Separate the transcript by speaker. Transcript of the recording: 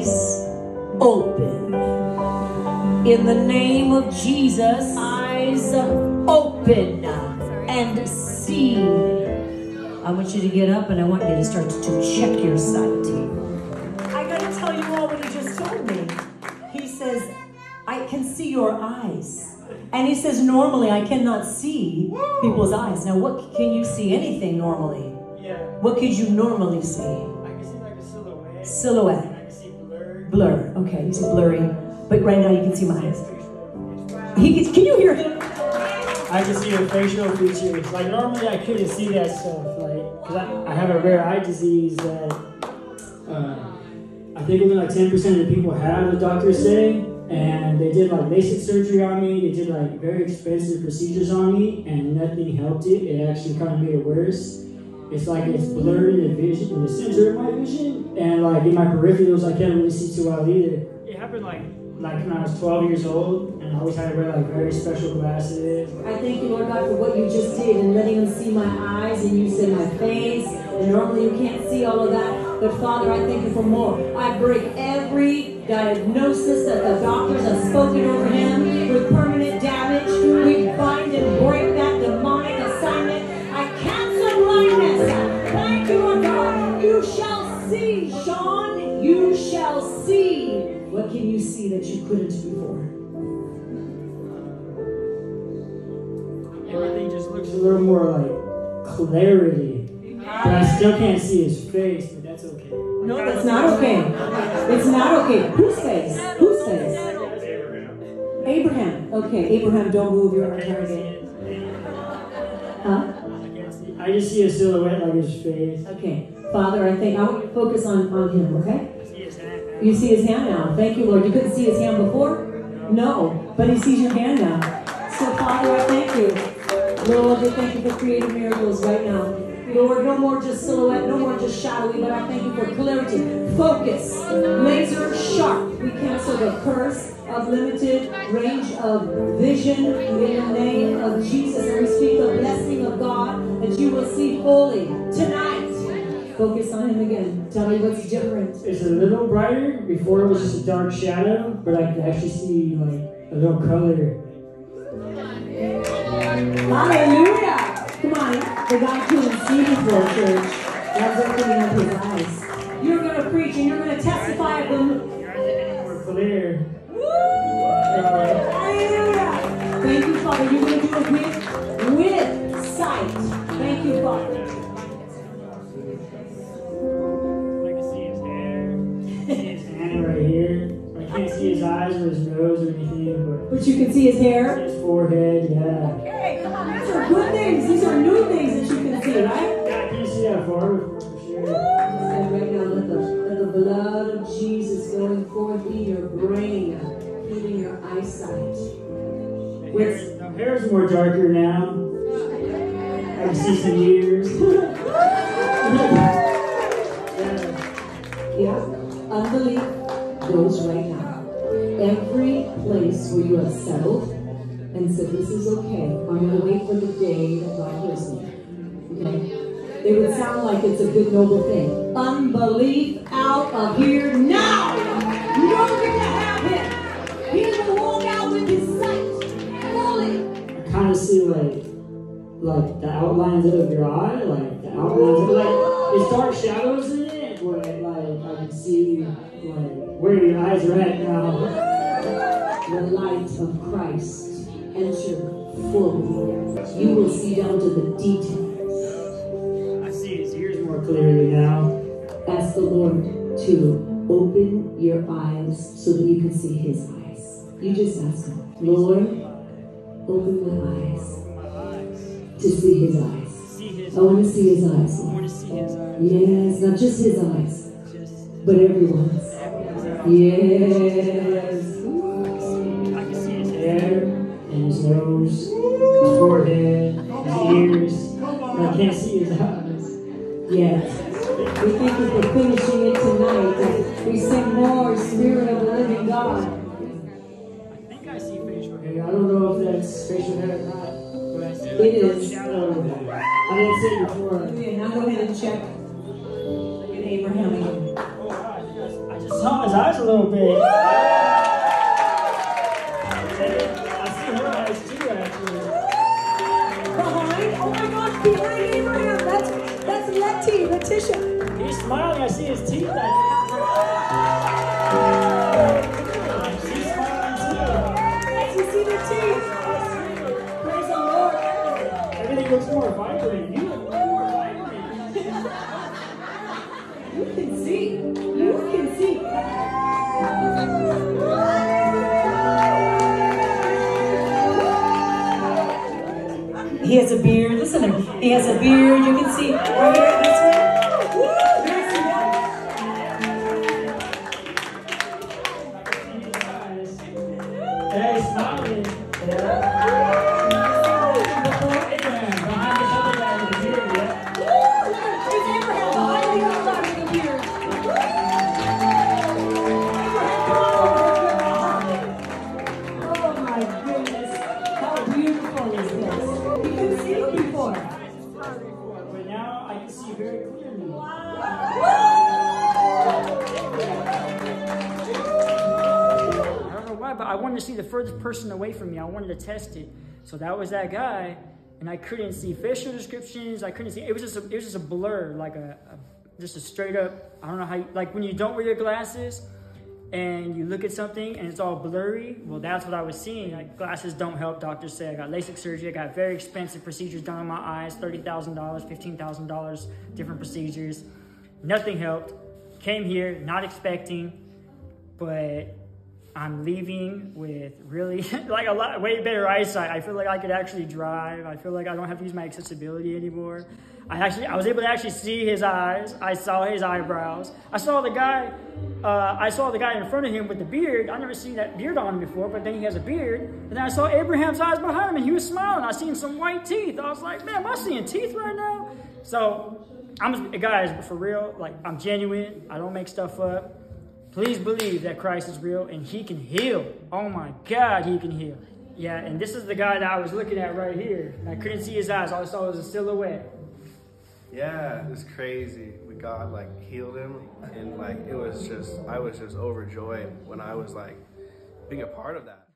Speaker 1: eyes open. In the name of Jesus, eyes open and see. I want you to get up and I want you to start to check your sight. I gotta tell you all what he just told me. He says, I can see your eyes. And he says, normally I cannot see people's eyes. Now, what can you see anything normally?
Speaker 2: Yeah.
Speaker 1: What could you normally see?
Speaker 2: I can see like a silhouette.
Speaker 1: Silhouette.
Speaker 2: Can blur.
Speaker 1: Okay, you see blurry. But right now you can see my eyes. He gets, can you hear him?
Speaker 2: I can see your facial features. Like normally I couldn't see that stuff. Like, cause I, I have a rare eye disease that uh, I think only like 10% of the people have, the doctors say. And they did like LASIK surgery on me. They did like very expensive procedures on me, and nothing helped it. It actually kind of made it worse. It's like it's blurred in the vision, in the center of my vision, and like in my peripherals, I can't really see too well either. It happened like like when I was 12 years old, and I always had to wear like very special glasses.
Speaker 1: I thank you, Lord God, for what you just did and letting him see my eyes and you see my face. And normally you can't see all of that. But Father, I thank you for more. I break every diagnosis that the doctors have spoken over him with permanent damage. We bind and break shall Sean. You shall see. What can you see that you couldn't before?
Speaker 2: Everything just looks a little more like clarity. But I still can't see his face, but that's okay.
Speaker 1: No, that's not okay. It's not okay. Whose face? Whose face? Abraham. Okay, Abraham, don't move your
Speaker 2: I can't
Speaker 1: target. Huh?
Speaker 2: I can't see. I just see a silhouette like his face.
Speaker 1: Okay. Father, I think I want you to focus on, on him, okay?
Speaker 2: I see his hand.
Speaker 1: You see his hand now. Thank you, Lord. You couldn't see his hand before? No, but he sees your hand now. So, Father, I thank you. Lord, we thank you for creating miracles right now. Lord, no more just silhouette, no more just shadowy, but I thank you for clarity, focus, laser sharp. We cancel the curse of limited range of vision in the name of Jesus. And we speak of God that you will see fully tonight. Focus on him again. Tell me what's different.
Speaker 2: It's a little brighter. Before it was just a dark shadow, but I can actually see like a little color.
Speaker 1: Hallelujah. Come on, the God couldn't see before church. God's opening up his eyes. You're going to preach and you're going to testify of them.
Speaker 2: More clear.
Speaker 1: Hallelujah. Thank you, Father. You're going to do it with,
Speaker 2: I can see his hair. see his hand right here. I can't see his eyes or his nose or anything,
Speaker 1: But you can see his
Speaker 2: but
Speaker 1: hair.
Speaker 2: his forehead, yeah.
Speaker 1: Hey, these are good things. These are new things that you can see, right?
Speaker 2: Yeah, I can't see that far before for sure.
Speaker 1: And right now, let the, let the blood of Jesus going forth in your brain, healing your eyesight.
Speaker 2: My hair- My hair is more darker now. I can see some years.
Speaker 1: right now. Every place where you have settled and said, This is okay, I'm going to wait for the day that God hears me. Okay? It would sound like it's a good, noble thing. Unbelief out of here now! You don't get to have him! going to walk out with his sight fully.
Speaker 2: I kind of see like like the outlines of your eye, like the outlines of like dark shadows see where your eyes are at now.
Speaker 1: the light of Christ enter fully. You will see down to the details.
Speaker 2: I see his ears more clearly now.
Speaker 1: Ask the Lord to open your eyes so that you can see his eyes. You just ask him, Lord, open my eyes to see his eyes. I want to see his eyes.
Speaker 2: I want to see his eyes.
Speaker 1: Yes, not just his eyes, but everyone's. Yes.
Speaker 2: I can see his hair and his nose, his forehead, his ears. I can't see his eyes.
Speaker 1: Yes. We thank you for finishing it tonight. We sing more Spirit of the Living God.
Speaker 2: I think I see facial hair. I don't know if that's facial hair or not,
Speaker 1: It is.
Speaker 2: shadow. I didn't see it before.
Speaker 1: Now go ahead and check. At Abraham again.
Speaker 2: God, I just, I just saw his eyes a little bit. I see her eyes too, actually.
Speaker 1: Behind? Oh my gosh, behind Abraham. That's that's Letty, Letitia.
Speaker 2: He's smiling. I see his teeth.
Speaker 1: He has a beard. Listen to him. He has a beard. You can see right here. That's right. Woo! There's the guy.
Speaker 2: Yeah, he's smiling. Yeah. Wanted to see the furthest person away from me. I wanted to test it. So that was that guy, and I couldn't see facial descriptions. I couldn't see. It was just a, it was just a blur, like a, a just a straight up. I don't know how. You, like when you don't wear your glasses, and you look at something and it's all blurry. Well, that's what I was seeing. Like glasses don't help. Doctors say I got LASIK surgery. I got very expensive procedures done on my eyes, thirty thousand dollars, fifteen thousand dollars, different procedures. Nothing helped. Came here not expecting, but I'm leaving with really like a lot way better eyesight. I feel like I could actually drive. I feel like I don't have to use my accessibility anymore. I actually I was able to actually see his eyes. I saw his eyebrows. I saw the guy. Uh, I saw the guy in front of him with the beard. I never seen that beard on him before, but then he has a beard. And then I saw Abraham's eyes behind him, and he was smiling. I seen some white teeth. I was like, man, am I seeing teeth right now? So I'm guys for real. Like I'm genuine. I don't make stuff up. Please believe that Christ is real and he can heal. Oh my God, he can heal. Yeah, and this is the guy that I was looking at right here. I couldn't see his eyes, all I saw was a silhouette.
Speaker 3: Yeah, it's crazy. We God like healed him, and like it was just I was just overjoyed when I was like being a part of that.